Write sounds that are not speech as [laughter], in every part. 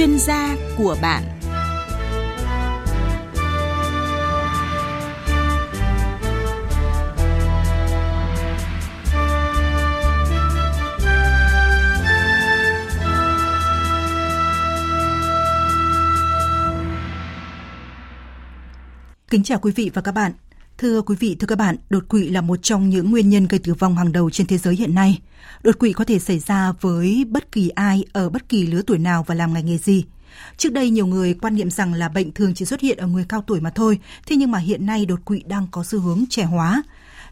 chuyên gia của bạn Kính chào quý vị và các bạn. Thưa quý vị, thưa các bạn, đột quỵ là một trong những nguyên nhân gây tử vong hàng đầu trên thế giới hiện nay. Đột quỵ có thể xảy ra với bất kỳ ai ở bất kỳ lứa tuổi nào và làm ngành nghề gì. Trước đây nhiều người quan niệm rằng là bệnh thường chỉ xuất hiện ở người cao tuổi mà thôi, thế nhưng mà hiện nay đột quỵ đang có xu hướng trẻ hóa.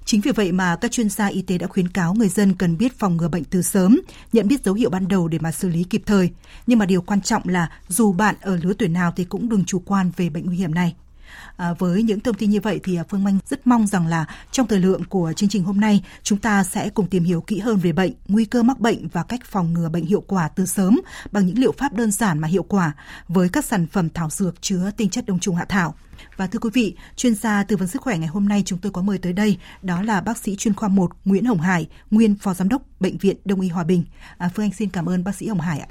Chính vì vậy mà các chuyên gia y tế đã khuyến cáo người dân cần biết phòng ngừa bệnh từ sớm, nhận biết dấu hiệu ban đầu để mà xử lý kịp thời. Nhưng mà điều quan trọng là dù bạn ở lứa tuổi nào thì cũng đừng chủ quan về bệnh nguy hiểm này. À, với những thông tin như vậy thì à, Phương Anh rất mong rằng là trong thời lượng của chương trình hôm nay chúng ta sẽ cùng tìm hiểu kỹ hơn về bệnh, nguy cơ mắc bệnh và cách phòng ngừa bệnh hiệu quả từ sớm bằng những liệu pháp đơn giản mà hiệu quả với các sản phẩm thảo dược chứa tinh chất đông trùng hạ thảo. Và thưa quý vị, chuyên gia tư vấn sức khỏe ngày hôm nay chúng tôi có mời tới đây đó là bác sĩ chuyên khoa 1 Nguyễn Hồng Hải, nguyên phó giám đốc Bệnh viện Đông y Hòa Bình. À, Phương Anh xin cảm ơn bác sĩ Hồng Hải ạ.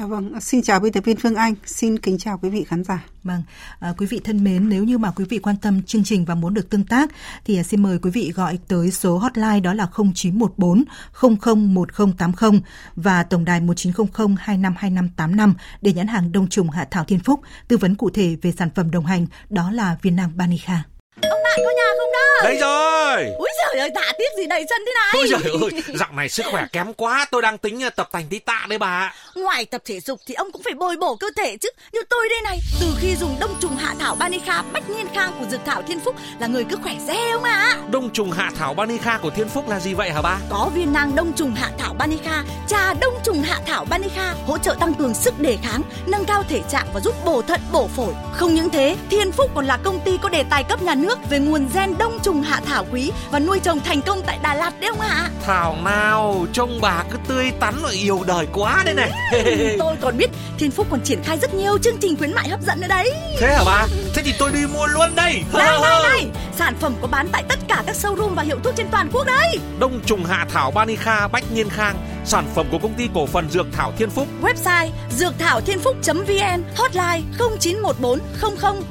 À, vâng, xin chào biên tập viên Phương Anh, xin kính chào quý vị khán giả. Vâng, à, quý vị thân mến, nếu như mà quý vị quan tâm chương trình và muốn được tương tác thì à, xin mời quý vị gọi tới số hotline đó là 0914 001080 và tổng đài 1900 252585 để nhãn hàng đông trùng hạ thảo thiên phúc tư vấn cụ thể về sản phẩm đồng hành đó là viên nang Banica. Ông bạn có nhà không đó? Đây rồi. Úi giời ơi, tạ tiếc gì đầy chân thế này? Ôi giời ơi, dạo này sức khỏe kém quá, tôi đang tính tập tành tí tạ đấy bà. Ngoài tập thể dục thì ông cũng phải bồi bổ cơ thể chứ. Như tôi đây này, từ khi dùng đông trùng hạ thảo Banica Bách Niên Khang của Dược Thảo Thiên Phúc là người cứ khỏe re không ạ? À? Đông trùng hạ thảo Banica của Thiên Phúc là gì vậy hả ba? Có viên nang đông trùng hạ thảo Banica, trà đông trùng hạ thảo Banica hỗ trợ tăng cường sức đề kháng, nâng cao thể trạng và giúp bổ thận bổ phổi. Không những thế, Thiên Phúc còn là công ty có đề tài cấp nhà nước về nguồn gen đông trùng hạ thảo quý và nuôi trồng thành công tại Đà Lạt đấy không ạ? Thảo nào, trông bà cứ tươi tắn và yêu đời quá đây này. [laughs] tôi còn biết Thiên Phúc còn triển khai rất nhiều chương trình khuyến mại hấp dẫn nữa đấy. Thế hả bà? Thế thì tôi đi mua luôn đây. Này này [laughs] này, sản phẩm có bán tại tất cả các showroom và hiệu thuốc trên toàn quốc đấy. Đông trùng hạ thảo Banica Bách Nhiên Khang, sản phẩm của công ty cổ phần Dược Thảo Thiên Phúc. Website dược thảo thiên phúc.vn, hotline 0914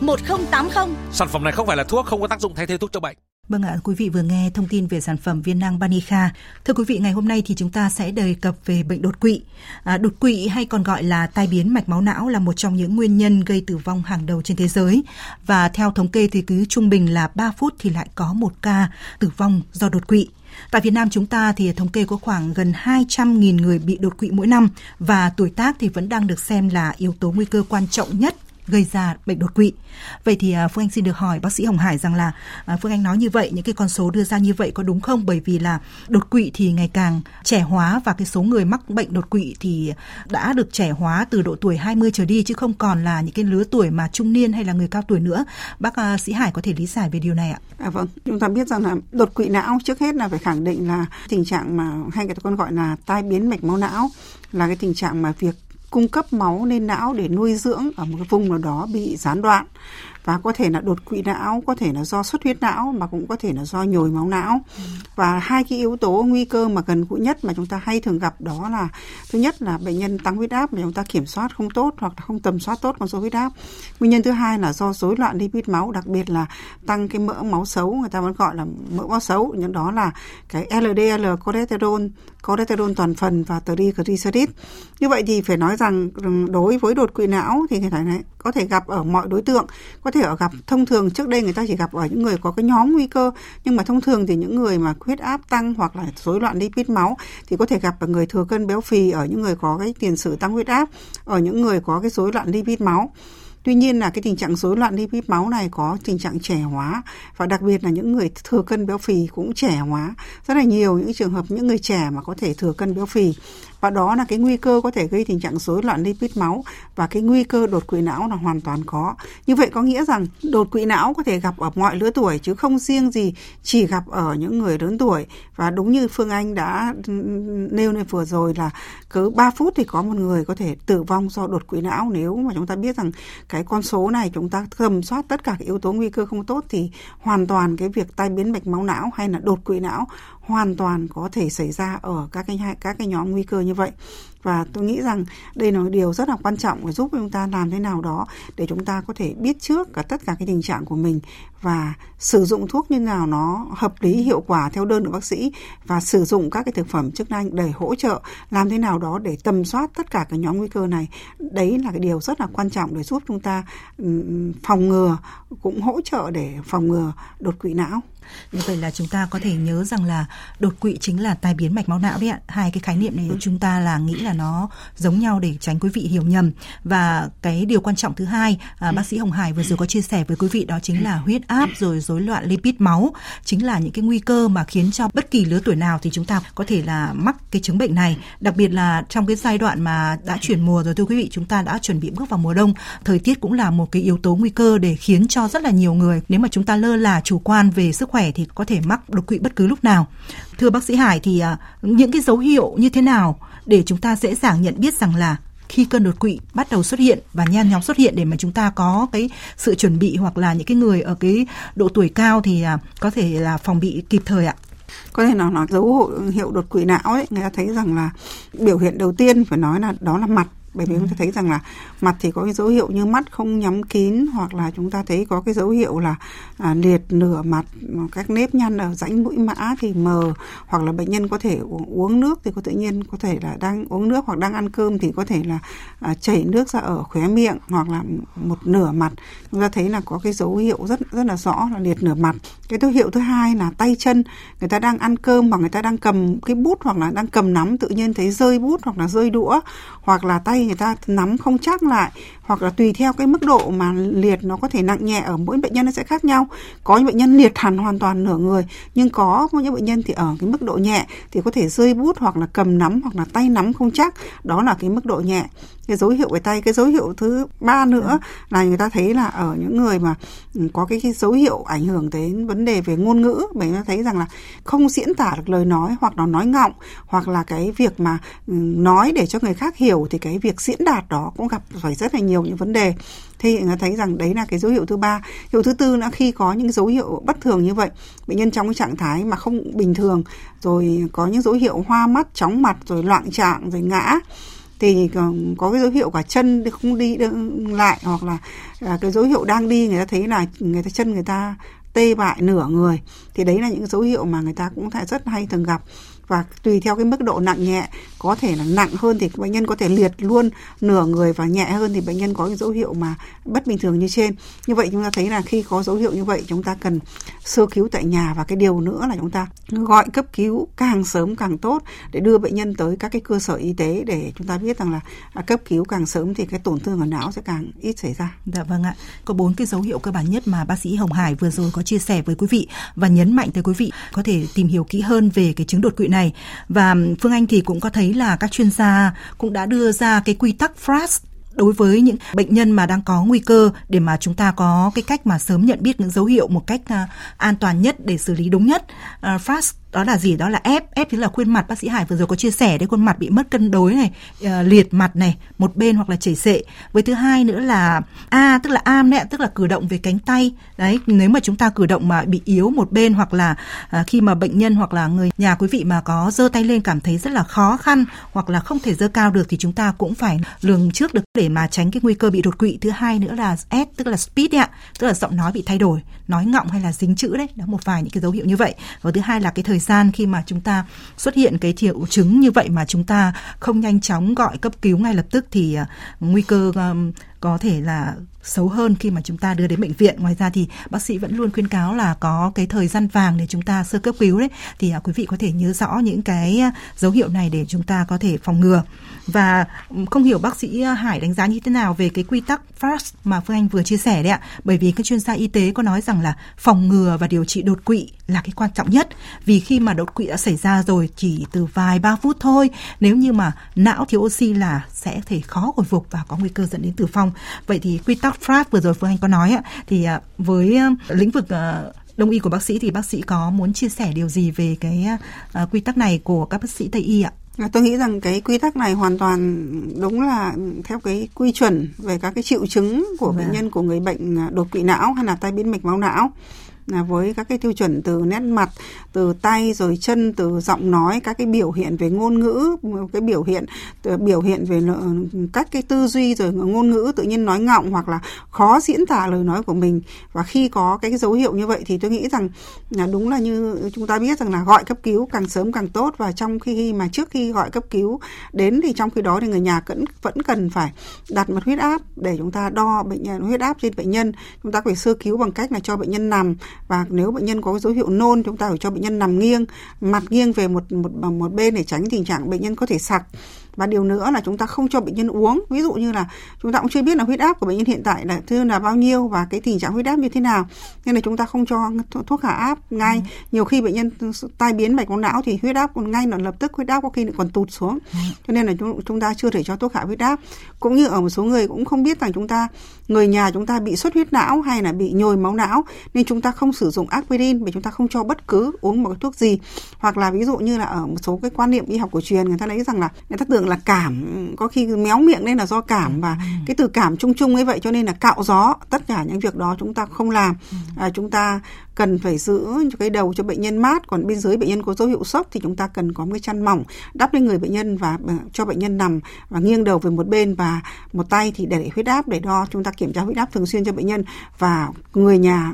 001080. Sản phẩm này không phải là thuốc, không có tác dụng thay thế thuốc chữa bệnh. Vâng ạ, quý vị vừa nghe thông tin về sản phẩm viên nang Banica. Thưa quý vị, ngày hôm nay thì chúng ta sẽ đề cập về bệnh đột quỵ. À, đột quỵ hay còn gọi là tai biến mạch máu não là một trong những nguyên nhân gây tử vong hàng đầu trên thế giới. Và theo thống kê thì cứ trung bình là 3 phút thì lại có một ca tử vong do đột quỵ. Tại Việt Nam chúng ta thì thống kê có khoảng gần 200.000 người bị đột quỵ mỗi năm và tuổi tác thì vẫn đang được xem là yếu tố nguy cơ quan trọng nhất gây ra bệnh đột quỵ. Vậy thì à, Phương Anh xin được hỏi bác sĩ Hồng Hải rằng là à, Phương Anh nói như vậy những cái con số đưa ra như vậy có đúng không? Bởi vì là đột quỵ thì ngày càng trẻ hóa và cái số người mắc bệnh đột quỵ thì đã được trẻ hóa từ độ tuổi 20 trở đi chứ không còn là những cái lứa tuổi mà trung niên hay là người cao tuổi nữa. Bác à, sĩ Hải có thể lý giải về điều này ạ? À vâng, chúng ta biết rằng là đột quỵ não trước hết là phải khẳng định là tình trạng mà hay người ta còn gọi là tai biến mạch máu não là cái tình trạng mà việc cung cấp máu lên não để nuôi dưỡng ở một cái vùng nào đó bị gián đoạn và có thể là đột quỵ não, có thể là do xuất huyết não mà cũng có thể là do nhồi máu não. Và hai cái yếu tố nguy cơ mà gần gũi nhất mà chúng ta hay thường gặp đó là thứ nhất là bệnh nhân tăng huyết áp mà chúng ta kiểm soát không tốt hoặc là không tầm soát tốt con số huyết áp. Nguyên nhân thứ hai là do rối loạn lipid máu, đặc biệt là tăng cái mỡ máu xấu, người ta vẫn gọi là mỡ máu xấu, nhưng đó là cái LDL cholesterol, cholesterol toàn phần và triglycerid. Như vậy thì phải nói rằng ừ, đối với đột quỵ não thì có thể gặp ở mọi đối tượng, có thể ở gặp thông thường. Trước đây người ta chỉ gặp ở những người có cái nhóm nguy cơ, nhưng mà thông thường thì những người mà huyết áp tăng hoặc là rối loạn lipid máu thì có thể gặp ở người thừa cân béo phì, ở những người có cái tiền sử tăng huyết áp, ở những người có cái rối loạn lipid máu. Tuy nhiên là cái tình trạng rối loạn lipid máu này có tình trạng trẻ hóa và đặc biệt là những người thừa cân béo phì cũng trẻ hóa. Rất là nhiều những trường hợp những người trẻ mà có thể thừa cân béo phì và đó là cái nguy cơ có thể gây tình trạng rối loạn lipid máu và cái nguy cơ đột quỵ não là hoàn toàn có. Như vậy có nghĩa rằng đột quỵ não có thể gặp ở mọi lứa tuổi chứ không riêng gì chỉ gặp ở những người lớn tuổi và đúng như Phương Anh đã nêu lên vừa rồi là cứ 3 phút thì có một người có thể tử vong do đột quỵ não nếu mà chúng ta biết rằng cái con số này, chúng ta tầm soát tất cả các yếu tố nguy cơ không tốt thì hoàn toàn cái việc tai biến mạch máu não hay là đột quỵ não hoàn toàn có thể xảy ra ở các cái các cái nhóm nguy cơ như vậy và tôi nghĩ rằng đây là một điều rất là quan trọng để giúp chúng ta làm thế nào đó để chúng ta có thể biết trước cả tất cả cái tình trạng của mình và sử dụng thuốc như nào nó hợp lý hiệu quả theo đơn của bác sĩ và sử dụng các cái thực phẩm chức năng để hỗ trợ làm thế nào đó để tầm soát tất cả cái nhóm nguy cơ này đấy là cái điều rất là quan trọng để giúp chúng ta phòng ngừa cũng hỗ trợ để phòng ngừa đột quỵ não như vậy là chúng ta có thể nhớ rằng là đột quỵ chính là tai biến mạch máu não đấy ạ. Hai cái khái niệm này ừ. chúng ta là nghĩ là là nó giống nhau để tránh quý vị hiểu nhầm. Và cái điều quan trọng thứ hai, à, bác sĩ Hồng Hải vừa rồi có chia sẻ với quý vị đó chính là huyết áp rồi rối loạn lipid máu, chính là những cái nguy cơ mà khiến cho bất kỳ lứa tuổi nào thì chúng ta có thể là mắc cái chứng bệnh này. Đặc biệt là trong cái giai đoạn mà đã chuyển mùa rồi thưa quý vị, chúng ta đã chuẩn bị bước vào mùa đông, thời tiết cũng là một cái yếu tố nguy cơ để khiến cho rất là nhiều người nếu mà chúng ta lơ là chủ quan về sức khỏe thì có thể mắc đột quỵ bất cứ lúc nào. Thưa bác sĩ Hải thì à, những cái dấu hiệu như thế nào để chúng ta dễ dàng nhận biết rằng là khi cơn đột quỵ bắt đầu xuất hiện và nhan nhóm xuất hiện để mà chúng ta có cái sự chuẩn bị hoặc là những cái người ở cái độ tuổi cao thì à, có thể là phòng bị kịp thời ạ. Có thể nói là dấu hiệu đột quỵ não ấy, người ta thấy rằng là biểu hiện đầu tiên phải nói là đó là mặt bởi vì ừ. chúng ta thấy rằng là mặt thì có cái dấu hiệu như mắt không nhắm kín hoặc là chúng ta thấy có cái dấu hiệu là à, liệt nửa mặt các nếp nhăn ở rãnh mũi mã thì mờ hoặc là bệnh nhân có thể uống nước thì có tự nhiên có thể là đang uống nước hoặc đang ăn cơm thì có thể là à, chảy nước ra ở khóe miệng hoặc là một nửa mặt chúng ta thấy là có cái dấu hiệu rất rất là rõ là liệt nửa mặt cái dấu hiệu thứ hai là tay chân người ta đang ăn cơm hoặc người ta đang cầm cái bút hoặc là đang cầm nắm tự nhiên thấy rơi bút hoặc là rơi đũa hoặc là tay người ta nắm không chắc lại hoặc là tùy theo cái mức độ mà liệt nó có thể nặng nhẹ ở mỗi bệnh nhân nó sẽ khác nhau. Có những bệnh nhân liệt hẳn hoàn toàn nửa người nhưng có những bệnh nhân thì ở cái mức độ nhẹ thì có thể rơi bút hoặc là cầm nắm hoặc là tay nắm không chắc. Đó là cái mức độ nhẹ. Cái dấu hiệu về tay cái dấu hiệu thứ ba nữa là người ta thấy là ở những người mà ừ, có cái, cái dấu hiệu ảnh hưởng đến vấn đề về ngôn ngữ mình ta thấy rằng là không diễn tả được lời nói hoặc là nói ngọng hoặc là cái việc mà ừ, nói để cho người khác hiểu thì cái việc diễn đạt đó cũng gặp phải rất là nhiều những vấn đề. Thì người thấy rằng đấy là cái dấu hiệu thứ ba. Hiệu thứ tư là khi có những dấu hiệu bất thường như vậy, bệnh nhân trong cái trạng thái mà không bình thường, rồi có những dấu hiệu hoa mắt, chóng mặt, rồi loạn trạng, rồi ngã, thì có cái dấu hiệu cả chân không đi lại, hoặc là à, cái dấu hiệu đang đi, người ta thấy là người ta chân người ta tê bại nửa người, thì đấy là những dấu hiệu mà người ta cũng rất hay thường gặp và tùy theo cái mức độ nặng nhẹ, có thể là nặng hơn thì bệnh nhân có thể liệt luôn nửa người và nhẹ hơn thì bệnh nhân có cái dấu hiệu mà bất bình thường như trên như vậy chúng ta thấy là khi có dấu hiệu như vậy, chúng ta cần sơ cứu tại nhà và cái điều nữa là chúng ta gọi cấp cứu càng sớm càng tốt để đưa bệnh nhân tới các cái cơ sở y tế để chúng ta biết rằng là à, cấp cứu càng sớm thì cái tổn thương ở não sẽ càng ít xảy ra. Dạ vâng ạ. Có bốn cái dấu hiệu cơ bản nhất mà bác sĩ Hồng Hải vừa rồi có chia sẻ với quý vị và nhấn mạnh tới quý vị có thể tìm hiểu kỹ hơn về cái chứng đột quỵ này và Phương Anh thì cũng có thấy là các chuyên gia cũng đã đưa ra cái quy tắc FRAS đối với những bệnh nhân mà đang có nguy cơ để mà chúng ta có cái cách mà sớm nhận biết những dấu hiệu một cách à, an toàn nhất để xử lý đúng nhất. À, FAST đó là gì? Đó là ép. Ép chính là khuôn mặt. Bác sĩ hải vừa rồi có chia sẻ đấy khuôn mặt bị mất cân đối này uh, liệt mặt này một bên hoặc là chảy xệ. Với thứ hai nữa là a tức là am đấy tức là cử động về cánh tay. Đấy nếu mà chúng ta cử động mà bị yếu một bên hoặc là uh, khi mà bệnh nhân hoặc là người nhà quý vị mà có giơ tay lên cảm thấy rất là khó khăn hoặc là không thể giơ cao được thì chúng ta cũng phải lường trước được để mà tránh cái nguy cơ bị đột quỵ. Thứ hai nữa là s tức là speed ạ tức là giọng nói bị thay đổi nói ngọng hay là dính chữ đấy. Đó một vài những cái dấu hiệu như vậy. Và thứ hai là cái thời thời gian khi mà chúng ta xuất hiện cái triệu chứng như vậy mà chúng ta không nhanh chóng gọi cấp cứu ngay lập tức thì à, nguy cơ có thể là xấu hơn khi mà chúng ta đưa đến bệnh viện. Ngoài ra thì bác sĩ vẫn luôn khuyên cáo là có cái thời gian vàng để chúng ta sơ cấp cứu đấy. Thì à, quý vị có thể nhớ rõ những cái à, dấu hiệu này để chúng ta có thể phòng ngừa. Và không hiểu bác sĩ à, Hải đánh giá như thế nào về cái quy tắc FAST mà Phương Anh vừa chia sẻ đấy ạ. Bởi vì các chuyên gia y tế có nói rằng là phòng ngừa và điều trị đột quỵ là cái quan trọng nhất. Vì khi mà đột quỵ đã xảy ra rồi chỉ từ vài ba phút thôi, nếu như mà não thiếu oxy là sẽ thể khó hồi phục và có nguy cơ dẫn đến tử vong. Vậy thì quy tắc FAST vừa rồi Phương Anh có nói thì à, với lĩnh vực à, đông y của bác sĩ thì bác sĩ có muốn chia sẻ điều gì về cái quy tắc này của các bác sĩ Tây y ạ? Tôi nghĩ rằng cái quy tắc này hoàn toàn đúng là theo cái quy chuẩn về các cái triệu chứng của bệnh vâng. nhân của người bệnh đột quỵ não hay là tai biến mạch máu não là với các cái tiêu chuẩn từ nét mặt, từ tay rồi chân, từ giọng nói, các cái biểu hiện về ngôn ngữ, cái biểu hiện ờ, biểu hiện về các cái tư duy rồi ngôn ngữ tự nhiên nói ngọng hoặc là khó diễn tả lời nói của mình. Và khi có cái dấu hiệu như vậy thì tôi nghĩ rằng là đúng là như chúng ta biết rằng là gọi cấp cứu càng sớm càng tốt. Và trong khi mà trước khi gọi cấp cứu đến thì trong khi đó thì người nhà vẫn vẫn cần phải đặt mặt huyết áp để chúng ta đo bệnh nhân huyết áp trên bệnh nhân. Chúng ta phải sơ cứu bằng cách là cho bệnh nhân nằm và nếu bệnh nhân có dấu hiệu nôn chúng ta phải cho bệnh nhân nằm nghiêng mặt nghiêng về một một một bên để tránh tình trạng bệnh nhân có thể sặc. Và điều nữa là chúng ta không cho bệnh nhân uống. Ví dụ như là chúng ta cũng chưa biết là huyết áp của bệnh nhân hiện tại là thư là bao nhiêu và cái tình trạng huyết áp như thế nào. Nên là chúng ta không cho thuốc hạ áp ngay. Ừ. nhiều khi bệnh nhân tai biến mạch máu não thì huyết áp còn ngay là lập tức huyết áp có khi còn tụt xuống. Ừ. cho nên là chúng ta chưa thể cho thuốc hạ huyết áp. Cũng như ở một số người cũng không biết rằng chúng ta người nhà chúng ta bị xuất huyết não hay là bị nhồi máu não nên chúng ta không sử dụng aspirin vì chúng ta không cho bất cứ uống một cái thuốc gì hoặc là ví dụ như là ở một số cái quan niệm y học cổ truyền người ta lấy rằng là người ta tưởng là cảm có khi méo miệng nên là do cảm và ừ. cái từ cảm chung chung ấy vậy cho nên là cạo gió tất cả những việc đó chúng ta không làm ừ. à, chúng ta cần phải giữ cái đầu cho bệnh nhân mát. Còn bên dưới bệnh nhân có dấu hiệu sốc thì chúng ta cần có một cái chăn mỏng đắp lên người bệnh nhân và cho bệnh nhân nằm và nghiêng đầu về một bên và một tay thì để huyết áp để đo. Chúng ta kiểm tra huyết áp thường xuyên cho bệnh nhân và người nhà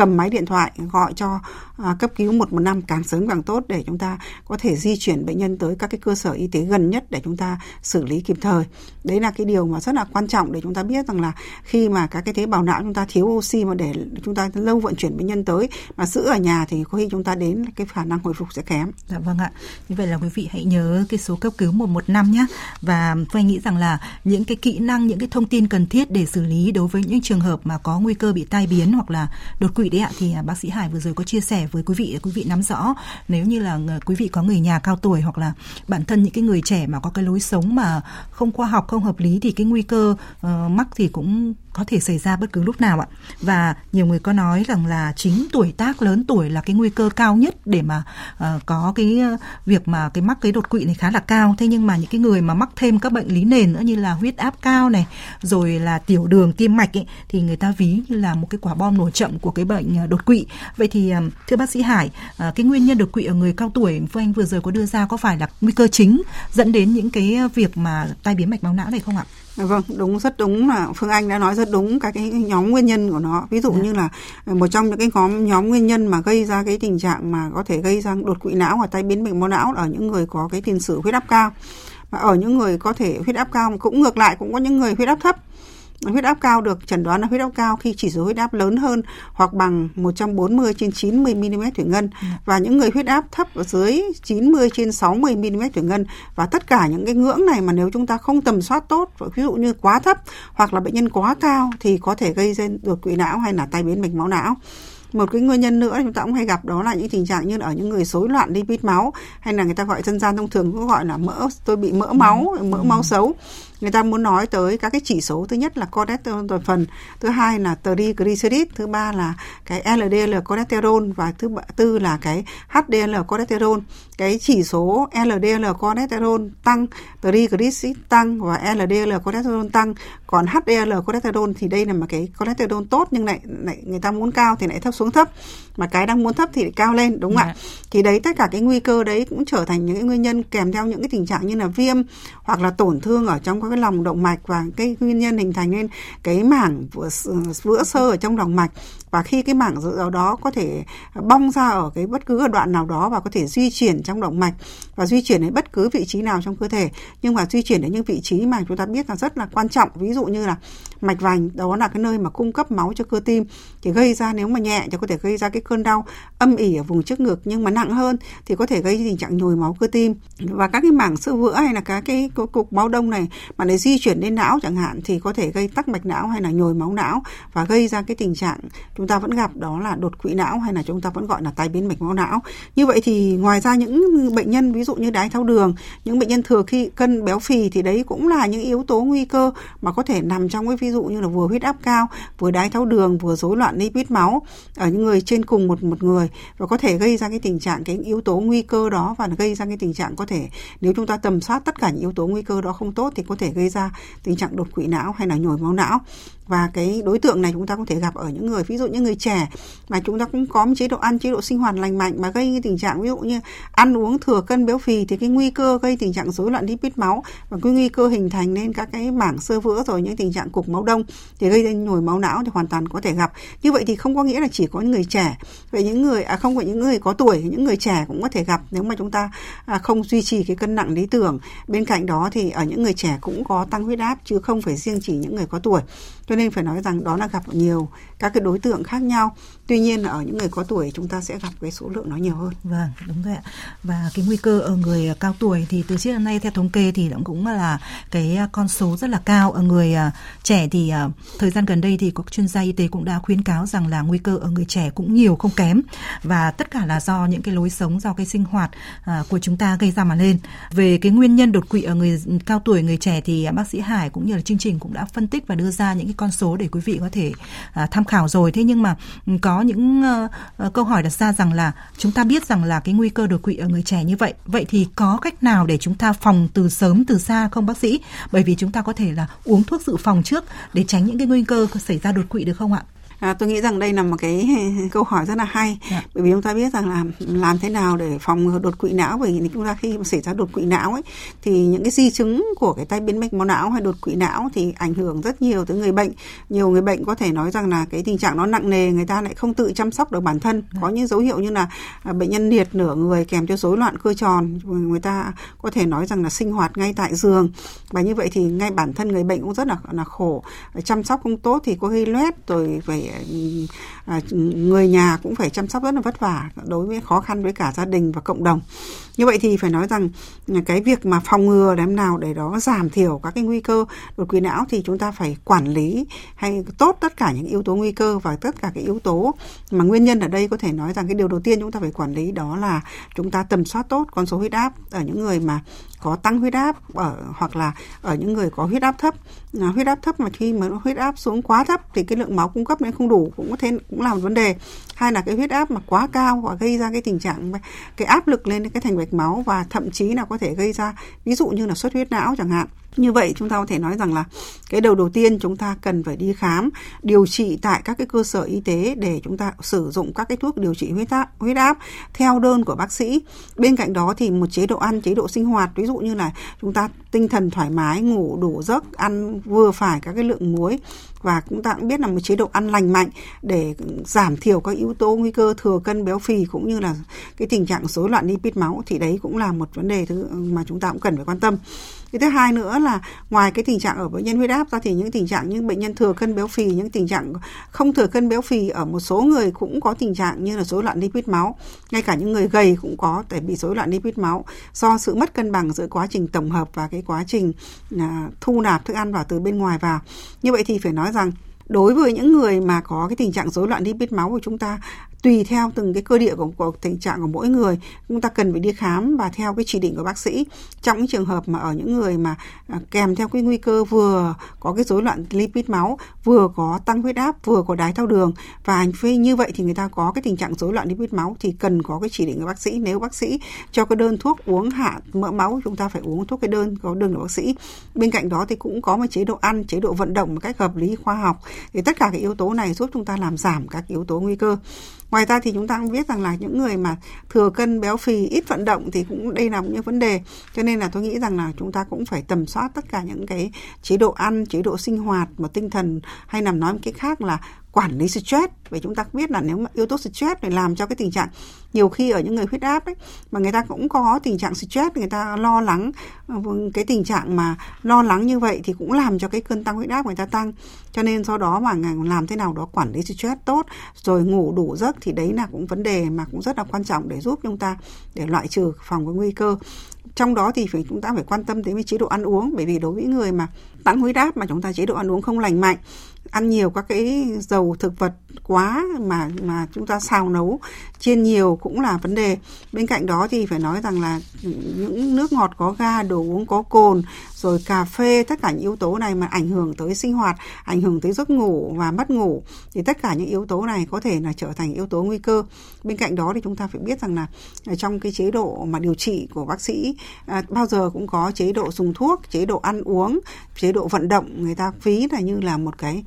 cầm máy điện thoại gọi cho à, cấp cứu 115 càng sớm càng tốt để chúng ta có thể di chuyển bệnh nhân tới các cái cơ sở y tế gần nhất để chúng ta xử lý kịp thời. Đấy là cái điều mà rất là quan trọng để chúng ta biết rằng là khi mà các cái tế bào não chúng ta thiếu oxy mà để chúng ta lâu vận chuyển bệnh nhân tới mà giữ ở nhà thì có khi chúng ta đến cái khả năng hồi phục sẽ kém. Dạ vâng ạ. Như vậy là quý vị hãy nhớ cái số cấp cứu 115 nhé. Và tôi nghĩ rằng là những cái kỹ năng, những cái thông tin cần thiết để xử lý đối với những trường hợp mà có nguy cơ bị tai biến hoặc là đột quỵ đấy ạ. Thì à, bác sĩ Hải vừa rồi có chia sẻ với quý vị quý vị nắm rõ nếu như là quý vị có người nhà cao tuổi hoặc là bản thân những cái người trẻ mà có cái lối sống mà không khoa học không hợp lý thì cái nguy cơ uh, mắc thì cũng có thể xảy ra bất cứ lúc nào ạ. Và nhiều người có nói rằng là chính tuổi tác lớn tuổi là cái nguy cơ cao nhất để mà uh, có cái ờ, việc mà cái mắc cái đột quỵ này khá là cao. Thế nhưng mà những cái người mà mắc thêm các bệnh lý nền nữa như là huyết áp cao này, rồi là tiểu đường, tim mạch ấy, thì người ta ví như là một cái quả bom nổ chậm của cái bệnh ờ, đột quỵ. Vậy thì uh, thưa bác sĩ Hải, uh, cái nguyên nhân đột quỵ ở người cao tuổi Phương Anh vừa rồi có đưa ra có phải là nguy cơ chính dẫn đến những cái việc mà tai biến mạch máu não này không ạ? Vâng, đúng rất đúng là Phương Anh đã nói rất đúng các cái nhóm nguyên nhân của nó. Ví dụ yeah. Dạ. như là một trong những cái nhóm nhóm nguyên nhân mà gây ra cái tình trạng mà có thể gây ra đột quỵ não và tai biến bệnh máu não ở những người có cái tiền sử huyết áp cao. Và ở những người có thể huyết áp cao cũng ngược lại cũng có những người huyết áp thấp huyết áp cao được chẩn đoán là huyết áp cao khi chỉ số huyết áp lớn hơn hoặc bằng 140 trên 90 mm thủy ngân. Ừ. và những người huyết áp thấp ở dưới 90 trên 60 mm thủy ngân. Và tất cả những cái ngưỡng này mà nếu chúng ta không tầm soát tốt ví dụ như quá thấp hoặc là bệnh nhân quá cao thì có thể gây ra đột quỵ não hay là tai biến mạch máu não một cái nguyên nhân nữa chúng ta cũng hay gặp đó là những tình trạng như ở những người rối loạn lipid máu hay là người ta gọi dân gian thông thường cũng gọi là mỡ tôi bị mỡ máu mỡ ừ. máu xấu. Người ta muốn nói tới các cái chỉ số thứ nhất là cholesterol toàn phần thứ hai là triglycerid thứ ba là cái LDL cholesterol và thứ tư là cái HDL cholesterol. Cái chỉ số LDL cholesterol tăng triglycerid tăng và LDL cholesterol tăng. Còn HDL cholesterol thì đây là một cái cholesterol tốt nhưng lại, lại người ta muốn cao thì lại thấp xuống thấp mà cái đang muốn thấp thì lại cao lên đúng không yeah. ạ dạ. thì đấy tất cả cái nguy cơ đấy cũng trở thành những cái nguyên nhân kèm theo những cái tình trạng như là viêm hoặc là tổn thương ở trong cái lòng động mạch và cái nguyên nhân hình thành nên cái mảng vữa sơ ở trong lòng mạch và khi cái mảng vữa đó có thể bong ra ở cái bất cứ đoạn nào đó và có thể di chuyển trong động mạch và di chuyển đến bất cứ vị trí nào trong cơ thể. Nhưng mà di chuyển đến những vị trí mà chúng ta biết là rất là quan trọng. Ví dụ như là mạch vành, đó là cái nơi mà cung cấp máu cho cơ tim, thì gây ra nếu mà nhẹ thì có thể gây ra cái cơn đau âm ỉ ở vùng trước ngực, nhưng mà nặng hơn thì có thể gây tình trạng nhồi máu cơ tim. Và các cái mảng sơ vữa hay là các cái cục máu đông này mà để di chuyển đến não chẳng hạn thì có thể gây tắc mạch não hay là nhồi máu não và gây ra cái tình trạng chúng ta vẫn gặp đó là đột quỵ não hay là chúng ta vẫn gọi là tai biến mạch máu não. Như vậy thì ngoài ra những bệnh nhân, ví dụ như đái tháo đường, những bệnh nhân thừa khi cân béo phì thì đấy cũng là những yếu tố nguy cơ mà có thể nằm trong cái ví dụ như là vừa huyết áp cao, vừa đái tháo đường, vừa rối loạn lipid máu ở những người trên cùng một một người và có thể gây ra cái tình trạng, cái yếu tố nguy cơ đó và gây ra cái tình trạng có thể nếu chúng ta tầm soát tất cả những yếu tố nguy cơ đó không tốt thì có thể gây ra tình trạng đột quỵ não hay là nhồi máu não và cái đối tượng này chúng ta có thể gặp ở những người ví dụ như người trẻ mà chúng ta cũng có một chế độ ăn chế độ sinh hoạt lành mạnh mà gây cái tình trạng ví dụ như ăn uống thừa cân béo phì thì cái nguy cơ gây tình trạng rối loạn lipid máu và cái nguy cơ hình thành nên các cái mảng sơ vữa rồi những tình trạng cục máu đông thì gây ra nhồi máu não thì hoàn toàn có thể gặp. Như vậy thì không có nghĩa là chỉ có những người trẻ. Vậy những người à không phải những người có tuổi những người trẻ cũng có thể gặp nếu mà chúng ta à, không duy trì cái cân nặng lý tưởng. Bên cạnh đó thì ở những người trẻ cũng có tăng huyết áp chứ không phải riêng chỉ những người có tuổi. Cho nên nên phải nói rằng đó là gặp nhiều các cái đối tượng khác nhau. Tuy nhiên ở những người có tuổi chúng ta sẽ gặp cái số lượng nó nhiều hơn. Vâng đúng vậy ạ. Và cái nguy cơ ở người cao tuổi thì từ trước đến nay theo thống kê thì cũng là cái con số rất là cao. Ở người à, trẻ thì à, thời gian gần đây thì các chuyên gia y tế cũng đã khuyến cáo rằng là nguy cơ ở người trẻ cũng nhiều, không kém. Và tất cả là do những cái lối sống, do cái sinh hoạt à, của chúng ta gây ra mà lên. Về cái nguyên nhân đột quỵ ở người cao tuổi, người trẻ thì bác sĩ Hải cũng như là chương trình cũng đã phân tích và đưa ra những cái con số để quý vị có thể à, tham khảo rồi. Thế nhưng mà ừ, có những à, câu hỏi đặt ra rằng là chúng ta biết rằng là cái nguy cơ đột quỵ ở người trẻ như vậy vậy thì có cách nào để chúng ta phòng từ sớm từ xa không bác sĩ? Bởi vì chúng ta có thể là uống thuốc dự phòng trước để tránh những cái nguy cơ xảy ra đột quỵ được không ạ? À, tôi nghĩ rằng đây là một cái [laughs] câu hỏi rất là hay yeah. Dạ. bởi vì chúng ta biết rằng là làm thế nào để phòng đột quỵ não bởi vì chúng ta khi mà xảy ra đột quỵ não ấy thì những cái di chứng của cái tai biến mạch máu não hay đột quỵ não thì ảnh hưởng rất nhiều tới người bệnh nhiều người bệnh có thể nói rằng là cái tình trạng nó nặng nề người ta lại không tự chăm sóc được bản thân yeah. Dạ. có những dấu hiệu như là à, bệnh nhân liệt nửa người kèm theo rối loạn cơ tròn người ta có thể nói rằng là sinh hoạt ngay tại giường và như vậy thì ngay bản thân người bệnh cũng rất là là khổ chăm sóc không tốt thì có gây loét rồi phải À, người nhà cũng phải chăm sóc rất là vất vả đối với khó khăn với cả gia đình và cộng đồng. Như vậy thì phải nói rằng cái việc mà phòng ngừa làm nào để đó giảm thiểu các cái nguy cơ đột quỵ não thì chúng ta phải quản lý hay tốt tất cả những yếu tố nguy cơ và tất cả cái yếu tố mà nguyên nhân ở đây có thể nói rằng cái điều đầu tiên chúng ta phải quản lý đó là chúng ta tầm soát tốt con số huyết áp ở những người mà có tăng huyết áp ở hoặc là ở những người có huyết áp thấp. À, huyết áp thấp mà khi mà huyết áp xuống quá thấp thì cái lượng máu cung cấp nó không đủ cũng có thể cũng là một vấn đề hai là cái huyết áp mà quá cao và gây ra cái tình trạng cái áp lực lên cái thành mạch máu và thậm chí là có thể gây ra, ví dụ như là xuất huyết não chẳng hạn. Như vậy chúng ta có thể nói rằng là cái đầu đầu tiên chúng ta cần phải đi khám, điều trị tại các cái cơ sở y tế để chúng ta sử dụng các cái thuốc điều trị huyết áp huyết áp theo đơn của bác sĩ. Bên cạnh đó thì một chế độ ăn, chế độ sinh hoạt, ví dụ như là chúng ta tinh thần thoải mái, ngủ đủ giấc, ăn vừa phải các cái lượng muối và chúng ta cũng biết là một chế độ ăn lành mạnh để giảm thiểu các yếu tố nguy cơ thừa cân béo phì cũng như là cái tình trạng rối loạn lipid máu. Thì đấy cũng là một vấn đề thứ mà chúng ta cũng cần phải quan tâm cái thứ hai nữa là ngoài cái tình trạng ở bệnh nhân huyết áp ra thì những tình trạng như bệnh nhân thừa cân béo phì những tình trạng không thừa cân béo phì ở một số người cũng có tình trạng như là rối loạn lipid máu. Ngay cả những người gầy cũng có thể bị rối loạn lipid máu do sự mất cân bằng giữa quá trình tổng hợp và cái quá trình à, thu nạp thức ăn vào từ bên ngoài vào. Như vậy thì phải nói rằng đối với những người mà có cái tình trạng rối loạn lipid máu của chúng ta tùy theo từng cái cơ địa của, của tình trạng của mỗi người. Chúng ta cần phải đi khám và theo cái chỉ định của bác sĩ. Trong những trường hợp mà ở những người mà à, kèm theo cái nguy cơ vừa có cái rối loạn lipid máu vừa có tăng huyết áp vừa có đái tháo đường và như vậy thì người ta có cái tình trạng rối loạn lipid máu thì cần có cái chỉ định của bác sĩ. Nếu bác sĩ cho cái đơn thuốc uống hạ mỡ máu chúng ta phải uống thuốc cái đơn có đơn của bác sĩ. Bên cạnh đó thì cũng có một chế độ ăn chế độ vận động một cách hợp lý khoa học. Thì tất cả cái yếu tố này giúp chúng ta làm giảm các yếu tố nguy cơ ngoài ra thì chúng ta cũng biết rằng là những người mà thừa cân, béo phì, ít vận động thì cũng đây là những vấn đề. Cho nên là tôi nghĩ rằng là chúng ta cũng phải tầm soát tất cả những cái chế độ ăn, chế độ sinh hoạt mà tinh thần hay nằm nói một cái khác là quản lý stress. Vì chúng ta biết là nếu mà yếu tố stress để làm cho cái tình trạng nhiều khi ở những người huyết áp ấy, mà người ta cũng có tình trạng stress, người ta lo lắng ờ, vâng, cái tình trạng mà lo lắng như vậy thì cũng làm cho cái cơn tăng huyết áp người ta tăng. Cho nên do đó mà làm thế nào đó quản lý stress tốt, rồi ngủ đủ giấc thì đấy là cũng vấn đề mà cũng rất là quan trọng để giúp chúng ta để loại trừ, phòng cái nguy cơ. Trong đó thì phải, chúng ta phải quan tâm đến cái chế độ ăn uống. Bởi vì đối với người mà tăng huyết áp mà chúng ta chế độ ăn uống không lành mạnh ăn nhiều các cái dầu thực vật quá mà mà chúng ta xào nấu chiên nhiều cũng là vấn đề. Bên cạnh đó thì phải nói rằng là những nước ngọt có ga đồ uống có cồn rồi cà phê tất cả những yếu tố này mà ảnh hưởng tới sinh hoạt ảnh hưởng tới giấc ngủ và mất ngủ thì tất cả những yếu tố này có thể là trở thành yếu tố nguy cơ. Bên cạnh đó thì chúng ta phải biết rằng là trong cái chế độ mà điều trị của bác sĩ à, bao giờ cũng có chế độ dùng thuốc chế độ ăn uống chế độ vận động. Người ta ví là như là một cái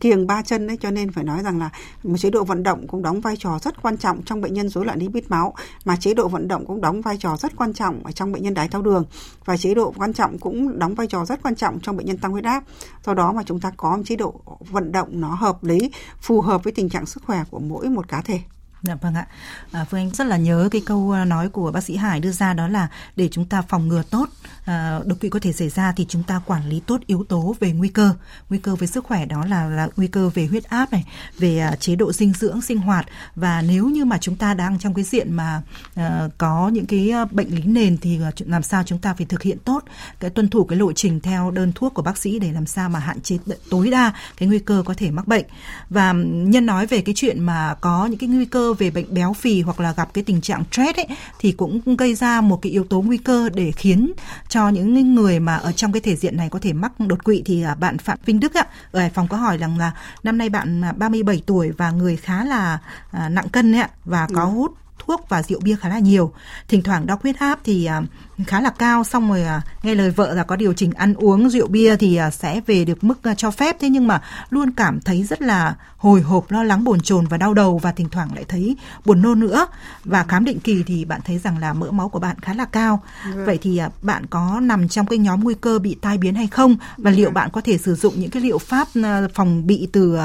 kiềng ba chân đấy, cho nên phải nói rằng là một chế độ vận động cũng đóng vai trò rất quan trọng trong bệnh nhân rối loạn lipid máu, mà chế độ vận động cũng đóng vai trò rất quan trọng ở trong bệnh nhân đái tháo đường. Và chế độ quan trọng cũng đóng vai trò rất quan trọng trong bệnh nhân tăng huyết áp. Do đó mà chúng ta có một chế độ vận động nó hợp lý, phù hợp với tình trạng sức khỏe của mỗi một cá thể. Dạ vâng ạ. À, Phương Anh rất là nhớ cái câu à, nói của bác sĩ Hải đưa ra đó là để chúng ta phòng ngừa tốt à, đột quỵ có thể xảy ra thì chúng ta quản lý tốt yếu tố về nguy cơ. Nguy cơ về sức khỏe đó là là nguy cơ về huyết áp này, về à, chế độ dinh dưỡng sinh hoạt và nếu như mà chúng ta đang trong cái diện mà à, có những cái à, bệnh lý nền thì à, làm sao chúng ta phải thực hiện tốt cái tuân thủ cái lộ trình theo đơn thuốc của bác sĩ để làm sao mà hạn chế tối đa cái nguy cơ có thể mắc bệnh. Và nhân nói về cái chuyện mà có những cái nguy cơ về bệnh béo phì hoặc là gặp cái tình trạng stress ấy thì cũng gây ra một cái yếu tố nguy cơ để khiến cho những người mà ở trong cái thể diện này có thể mắc đột quỵ thì à, bạn Phạm Vinh Đức ạ ở Hải Phòng có hỏi rằng là năm nay bạn 37 tuổi và người khá là à, nặng cân ấy ạ và có ừ. hút thuốc và rượu bia khá là nhiều. Thỉnh thoảng đau huyết áp thì à, khá là cao xong rồi à, nghe lời vợ là có điều chỉnh ăn uống rượu bia thì à, sẽ về được mức cho phép thế nhưng mà luôn cảm thấy rất là hồi hộp lo lắng bồn chồn và đau đầu và thỉnh thoảng lại thấy buồn nôn nữa và khám định kỳ thì bạn thấy rằng là mỡ máu của bạn khá là cao ừ. vậy thì bạn có nằm trong cái nhóm nguy cơ bị tai biến hay không và liệu bạn có thể sử dụng những cái liệu pháp phòng bị từ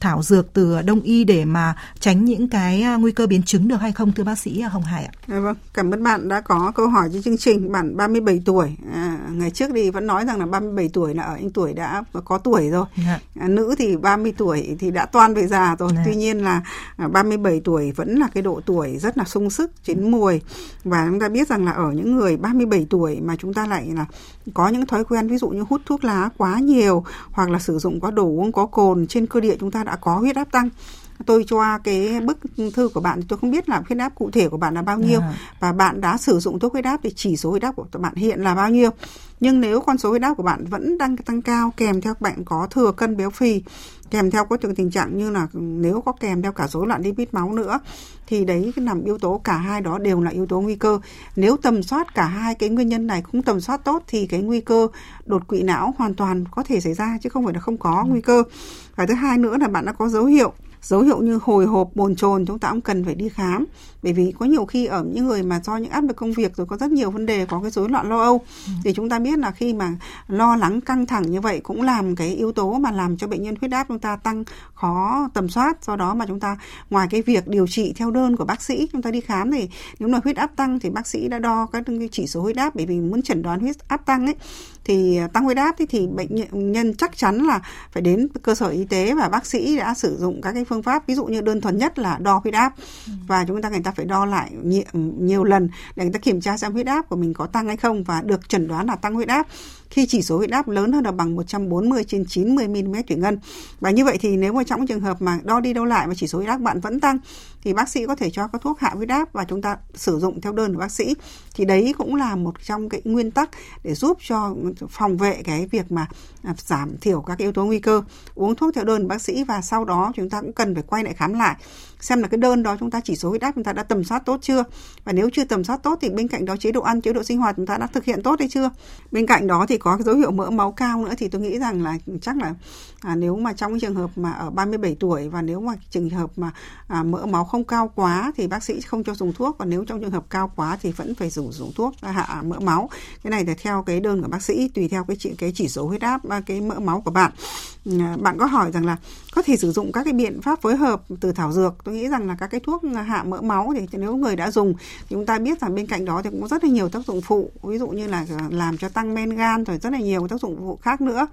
thảo dược từ đông y để mà tránh những cái nguy cơ biến chứng được hay không thưa bác sĩ Hồng Hải ạ? À, vâng, cảm ơn bạn đã có câu hỏi cho chương trình. Bạn 37 tuổi, à, ngày trước thì vẫn nói rằng là 37 tuổi là ở anh tuổi đã có tuổi rồi. Dạ. À, nữ thì 30 tuổi thì đã toan về già rồi. Dạ. Tuy nhiên là 37 tuổi vẫn là cái độ tuổi rất là sung sức, chín mùi. Và chúng ta biết rằng là ở những người 37 tuổi mà chúng ta lại là có những thói quen ví dụ như hút thuốc lá quá nhiều hoặc là sử dụng quá đồ uống có cồn trên cơ địa chúng ta đã có huyết áp tăng tôi cho cái bức thư của bạn tôi không biết là huyết áp cụ thể của bạn là bao nhiêu. À. và bạn đã sử dụng thuốc huyết áp thì chỉ số huyết áp của bạn hiện là bao nhiêu. Nhưng nếu con số huyết áp của bạn vẫn đang tăng cao kèm theo bạn có thừa cân béo phì kèm theo có tình trạng như là nếu có kèm theo cả rối loạn lipid máu nữa thì đấy nằm yếu tố cả hai đó đều là yếu tố nguy cơ. Nếu tầm soát cả hai cái nguyên nhân này cũng tầm soát tốt thì cái nguy cơ đột quỵ não hoàn toàn có thể xảy ra chứ không phải là không có nguy cơ. Và thứ hai nữa là bạn đã có dấu hiệu dấu hiệu như hồi hộp bồn chồn chúng ta cũng cần phải đi khám. Bởi vì có nhiều khi ở những người mà do những áp lực công việc rồi có rất nhiều vấn đề có cái rối loạn lo âu ừ. thì chúng ta biết là khi mà lo lắng căng thẳng như vậy cũng làm cái yếu tố mà làm cho bệnh nhân huyết áp chúng ta tăng khó tầm soát. Do đó mà chúng ta ngoài cái việc điều trị theo đơn của bác sĩ chúng ta đi khám thì nếu mà huyết áp tăng thì bác sĩ đã đo các chỉ số huyết áp. Bởi vì muốn chẩn đoán huyết áp tăng ấy thì tăng huyết áp thì bệnh nhân chắc chắn là phải đến cơ sở y tế và bác sĩ đã sử dụng các cái phương pháp ví dụ như đơn thuần nhất là đo huyết áp ừ. và chúng ta người ta phải đo lại nhiều, nhiều lần để người ta kiểm tra xem huyết áp của mình có tăng hay không và được chẩn đoán là tăng huyết áp khi chỉ số huyết áp lớn hơn là bằng 140 trên 90 mm thủy ngân. Và như vậy thì nếu mà trong trường hợp mà đo đi đo lại mà chỉ số huyết áp bạn vẫn tăng thì bác sĩ có thể cho các thuốc hạ huyết áp và chúng ta sử dụng theo đơn của bác sĩ. Thì đấy cũng là một trong cái nguyên tắc để giúp cho phòng vệ cái việc mà à, giảm thiểu các yếu tố nguy cơ. Uống thuốc theo đơn bác sĩ và sau đó chúng ta cũng cần phải quay lại khám lại xem là cái đơn đó chúng ta chỉ số huyết áp chúng ta đã tầm soát tốt chưa? Và nếu chưa tầm soát tốt thì bên cạnh đó chế độ ăn chế độ sinh hoạt chúng ta đã thực hiện tốt hay chưa? Bên cạnh đó thì có cái dấu hiệu mỡ máu cao nữa thì tôi nghĩ rằng là chắc là à, nếu mà trong trường hợp mà ở 37 tuổi và nếu mà trường hợp mà à, mỡ máu không cao quá thì bác sĩ không cho dùng thuốc. Và nếu trong trường hợp cao quá thì vẫn phải dùng dùng thuốc à, hạ mỡ máu. Cái này là theo cái đơn của bác sĩ tùy theo cái chỉ cái chỉ số huyết áp à, cái mỡ máu của bạn. À, bạn có hỏi rằng là có thể sử dụng các cái biện pháp phối hợp từ thảo dược. Tôi nghĩ rằng là các cái thuốc hạ mỡ máu thì nếu người đã dùng thì chúng ta biết rằng bên cạnh đó thì cũng có rất là nhiều tác dụng phụ. Ví dụ như là làm cho tăng men gan, rồi rất là nhiều tác dụng phụ khác nữa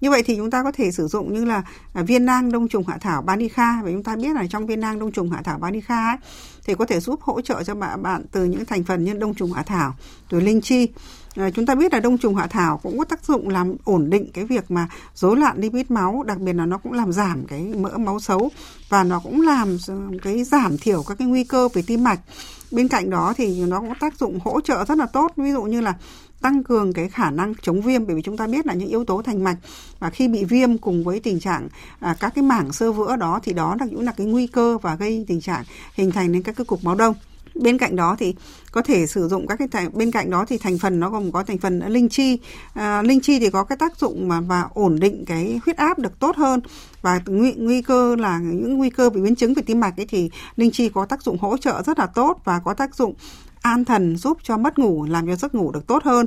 như vậy thì chúng ta có thể sử dụng như là à, viên nang đông trùng hạ thảo banica. Và chúng ta biết là trong viên nang đông trùng hạ thảo banica ấy, thì có thể giúp hỗ trợ cho bạn bạn từ những thành phần như đông trùng hạ thảo rồi linh chi. À, chúng ta biết là đông trùng hạ thảo cũng có tác dụng làm ổn định cái việc mà rối loạn lipid máu đặc biệt là nó cũng làm giảm cái mỡ máu xấu và nó cũng làm cái giảm thiểu các cái nguy cơ về tim mạch. Bên cạnh đó thì nó cũng tác dụng hỗ trợ rất là tốt. Ví dụ như là tăng cường cái khả năng chống viêm bởi vì chúng ta biết là những yếu tố thành mạch và khi bị viêm cùng với tình trạng à, các cái mảng sơ vữa đó thì đó là cũng là cái nguy cơ và gây tình trạng hình thành nên các cái cục máu đông bên cạnh đó thì có thể sử dụng các cái thành, bên cạnh đó thì thành phần nó gồm có thành phần linh chi. À, linh chi thì có cái tác dụng mà và ổn định cái huyết áp được tốt hơn. Và nguy, nguy cơ là những nguy cơ bị biến chứng về tim mạch ấy thì linh chi có tác dụng hỗ trợ rất là tốt và có tác dụng an thần giúp cho mất ngủ làm cho giấc ngủ được tốt hơn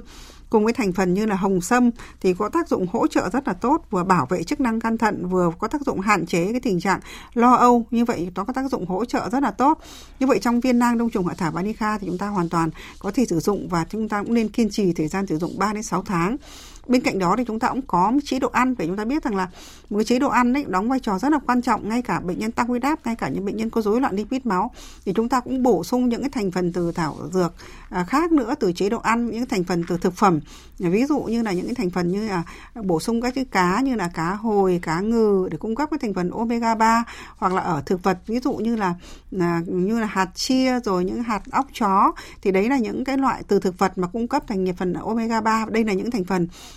cùng với thành phần như là hồng sâm thì có tác dụng hỗ trợ rất là tốt, vừa bảo vệ chức năng gan thận, vừa có tác dụng hạn chế cái tình trạng lo âu. Như vậy nó có tác dụng hỗ trợ rất là tốt. Như vậy trong viên nang đông trùng hạ thảo vanica thì chúng ta hoàn toàn có thể sử dụng và chúng ta cũng nên kiên trì thời gian sử dụng 3 đến 6 tháng bên cạnh đó thì chúng ta cũng có một chế độ ăn để chúng ta biết rằng là một cái chế độ ăn đấy đóng vai trò rất là quan trọng ngay cả bệnh nhân tăng huyết áp ngay cả những bệnh nhân có rối loạn lipid máu. Thì chúng ta cũng bổ sung những cái thành phần từ thảo dược à, khác nữa từ chế độ ăn những thành phần từ thực phẩm. Ví dụ như là những cái thành phần như là bổ sung các cái cá như là cá hồi cá ngừ để cung cấp cái thành phần omega 3 hoặc là ở thực vật ví dụ như là, là như là hạt chia rồi những hạt óc chó. Thì đấy là những cái loại từ thực vật mà cung cấp thành phần omega 3 đây là những thành phần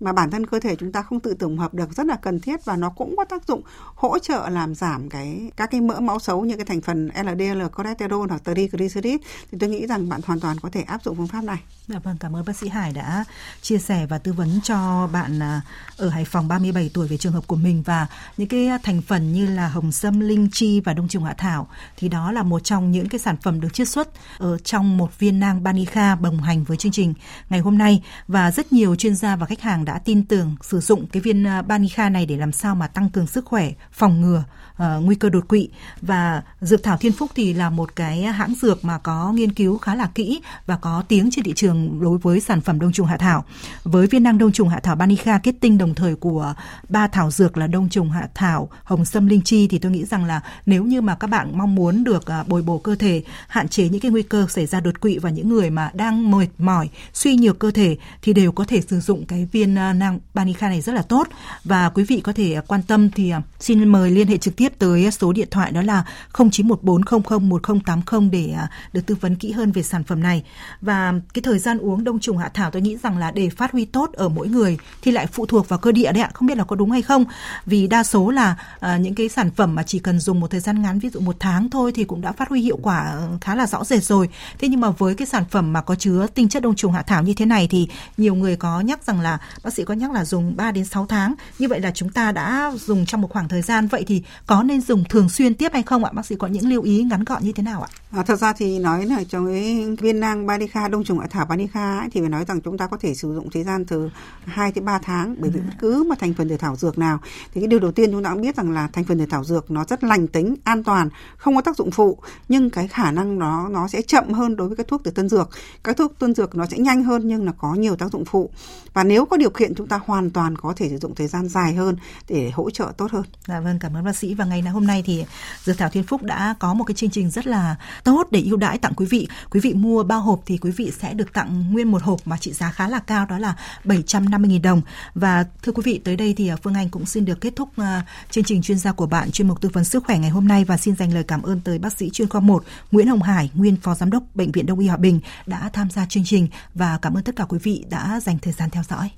mà bản thân cơ thể chúng ta không tự tổng hợp được rất là cần thiết và nó cũng có tác dụng hỗ trợ làm giảm cái các cái mỡ máu xấu như cái thành phần LDL, cholesterol hoặc triglycerid thì tôi nghĩ rằng bạn hoàn toàn có thể áp dụng phương pháp này. Dạ vâng, cảm ơn bác sĩ Hải đã chia sẻ và tư vấn cho bạn à, ở Hải Phòng 37 tuổi về trường hợp của mình. Và những cái thành phần như là hồng sâm, linh chi và đông trùng hạ thảo thì đó là một trong những cái sản phẩm được chiết xuất ở trong một viên nang Banica đồng hành với chương trình ngày hôm nay. Và rất nhiều chuyên gia và khách hàng đã tin tưởng sử dụng cái viên à, banika Banica này để làm sao mà tăng cường sức khỏe, phòng ngừa uh, nguy cơ đột quỵ và dược thảo Thiên Phúc thì là một cái hãng dược mà có nghiên cứu khá là kỹ và có tiếng trên thị trường đối với sản phẩm đông trùng hạ thảo. Với viên năng đông trùng hạ thảo Banica kết tinh đồng thời của ba thảo dược là đông trùng hạ thảo, hồng sâm linh chi thì tôi nghĩ rằng là nếu như mà các bạn mong muốn được à, bồi bổ cơ thể, hạn chế những cái nguy cơ xảy ra đột quỵ và những người mà đang mệt mỏi, suy nhược cơ thể thì đều có thể sử dụng cái viên à, năng Banica này rất là tốt và quý vị có thể quan tâm thì à, xin mời liên hệ trực tiếp tiếp tới à, số điện thoại đó là 0914001080 để à, được tư vấn kỹ hơn về sản phẩm này. Và cái thời gian uống đông trùng hạ thảo tôi nghĩ rằng là để phát huy tốt ở mỗi người thì lại phụ thuộc vào cơ địa đấy ạ. Không biết là có đúng hay không? Vì đa số là à, những cái sản phẩm mà chỉ cần dùng một thời gian ngắn, ví dụ một tháng thôi thì cũng đã phát huy hiệu quả ừ, khá là rõ rệt rồi. Thế nhưng mà với cái sản phẩm mà có chứa tinh chất đông trùng hạ thảo như thế này thì nhiều người có nhắc rằng là, bác sĩ có nhắc là dùng 3 đến 6 tháng. Như vậy là chúng ta đã dùng trong một khoảng thời gian. Vậy thì có nên dùng thường xuyên tiếp hay không ạ? Bác sĩ có những lưu ý ngắn gọn như thế nào ạ? À, thật ra thì nói là trong cái viên nang Banica đông trùng hạ thảo Banica ấy, thì phải nói rằng chúng ta có thể sử dụng thời gian từ 2 đến 3 tháng bởi vì bất cứ một thành phần từ thảo dược nào thì cái điều đầu tiên chúng ta cũng biết rằng là thành phần từ thảo dược nó rất lành tính an toàn không có tác dụng phụ nhưng cái khả năng nó nó sẽ chậm hơn đối với các thuốc từ tân dược. Các thuốc tân dược nó sẽ nhanh hơn nhưng là có nhiều tác dụng phụ. Và nếu có điều kiện chúng ta hoàn toàn có thể sử dụng thời gian dài hơn để hỗ trợ tốt hơn. Dạ vâng, cảm ơn bác sĩ. Và ngày hôm nay thì Dược thảo Thiên Phúc đã có một cái chương trình rất là tốt để ưu đãi tặng quý vị. Quý vị mua bao hộp thì quý vị sẽ được tặng nguyên một hộp mà trị giá khá là cao đó là 750.000 đồng. Và thưa quý vị, tới đây thì à, Phương Anh cũng xin được kết thúc à, chương trình chuyên gia của bạn chuyên mục tư vấn sức khỏe ngày hôm nay và xin dành lời cảm ơn tới bác sĩ chuyên khoa 1 Nguyễn Hồng Hải, nguyên phó giám đốc bệnh viện Đông y Hòa Bình đã tham gia chương trình và cảm ơn tất cả quý vị đã dành thời gian theo dõi.